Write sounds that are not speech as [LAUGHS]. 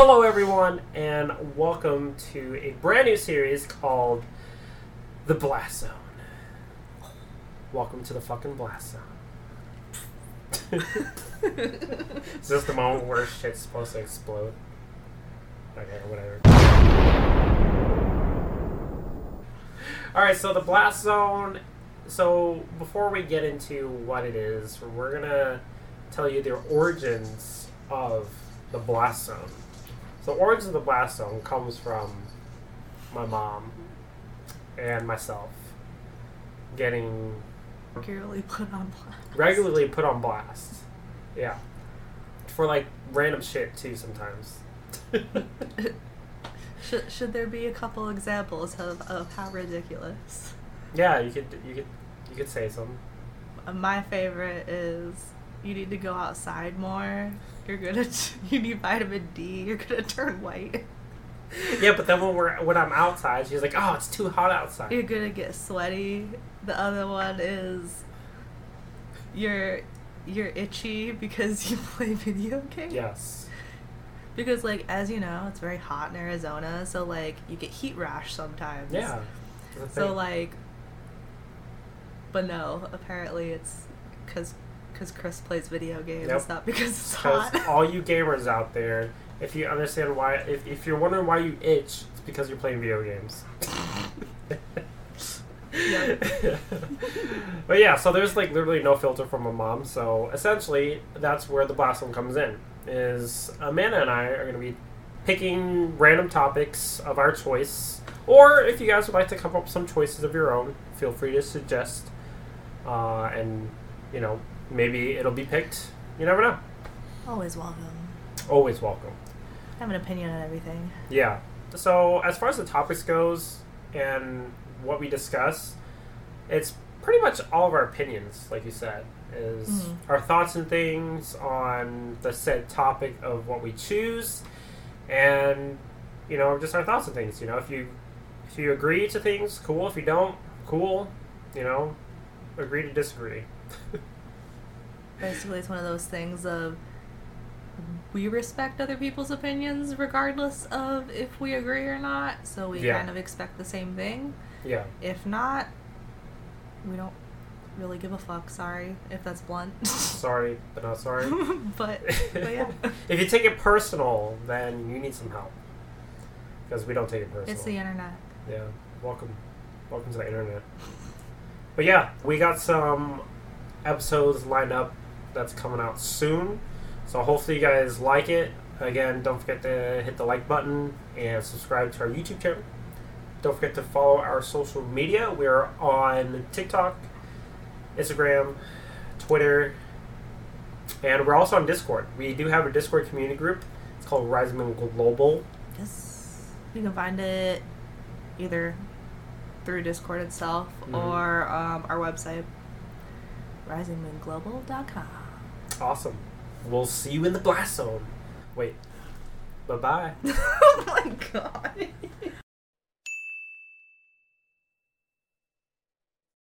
Hello, everyone, and welcome to a brand new series called The Blast Zone. Welcome to the fucking Blast Zone. [LAUGHS] Is this the moment where shit's supposed to explode? Okay, whatever. Alright, so the Blast Zone. So, before we get into what it is, we're gonna tell you the origins of the Blast Zone. The origins of the Blast Zone comes from my mom and myself getting regularly put on blast. regularly put on blast. Yeah. For like random shit too sometimes. [LAUGHS] Should, should there be a couple examples of, of how ridiculous? yeah, you could you could you could say some. Uh, My favorite is you need to go outside more. You're gonna [LAUGHS] you need vitamin D. You're gonna turn white. Yeah, but then when we're when I'm outside, she's like, "Oh, it's too hot outside." You're gonna get sweaty. The other one is you're you're itchy because [LAUGHS] you play video games. Yes. Because like as you know, it's very hot in Arizona, so like you get heat rash sometimes. Yeah. So like, but no, apparently it's because because Chris plays video games, not because it's hot. [LAUGHS] all you gamers out there, if you understand why, if, if you're wondering why you itch, it's because you're playing video games. [LAUGHS] but yeah, so there's like literally no filter from a mom. So essentially, that's where the blast zone comes in. Is Amanda and I are going to be picking random topics of our choice, or if you guys would like to come up with some choices of your own, feel free to suggest. Uh, and you know, maybe it'll be picked. You never know. Always welcome. Always welcome. I have an opinion on everything. Yeah. So as far as the topics goes and what we discuss, it's pretty much all of our opinions, like you said, is Mhm. our thoughts and things on the said topic of what we choose, and you know, just our thoughts and things. You know, if you if you agree to things, cool. If you don't, cool. You know, agree to disagree. [LAUGHS] Basically, it's one of those things of we respect other people's opinions regardless of if we agree or not. So we Yeah. kind of expect the same thing. Yeah. If not, we don't really give a fuck. Sorry if that's blunt. [LAUGHS] Sorry, but not sorry. [LAUGHS] but, but yeah. [LAUGHS] if you take it personal, then you need some help. Because we don't take it personal. It's the internet. Yeah. Welcome. Welcome to the internet. But yeah, we got some episodes lined up that's coming out soon. So hopefully you guys like it. Again, don't forget to hit the like button and subscribe to our YouTube channel. Don't forget to follow our social media. We're on TikTok, Instagram, Twitter, and we're also on Discord. We do have a Discord community group. It's called Rising Moon Global. Yes. You can find it either through Discord itself Mhm. or um, our website, risingmoonglobal.com. Awesome. We'll see you in the blast zone. Wait. Bye bye. [LAUGHS] oh my god.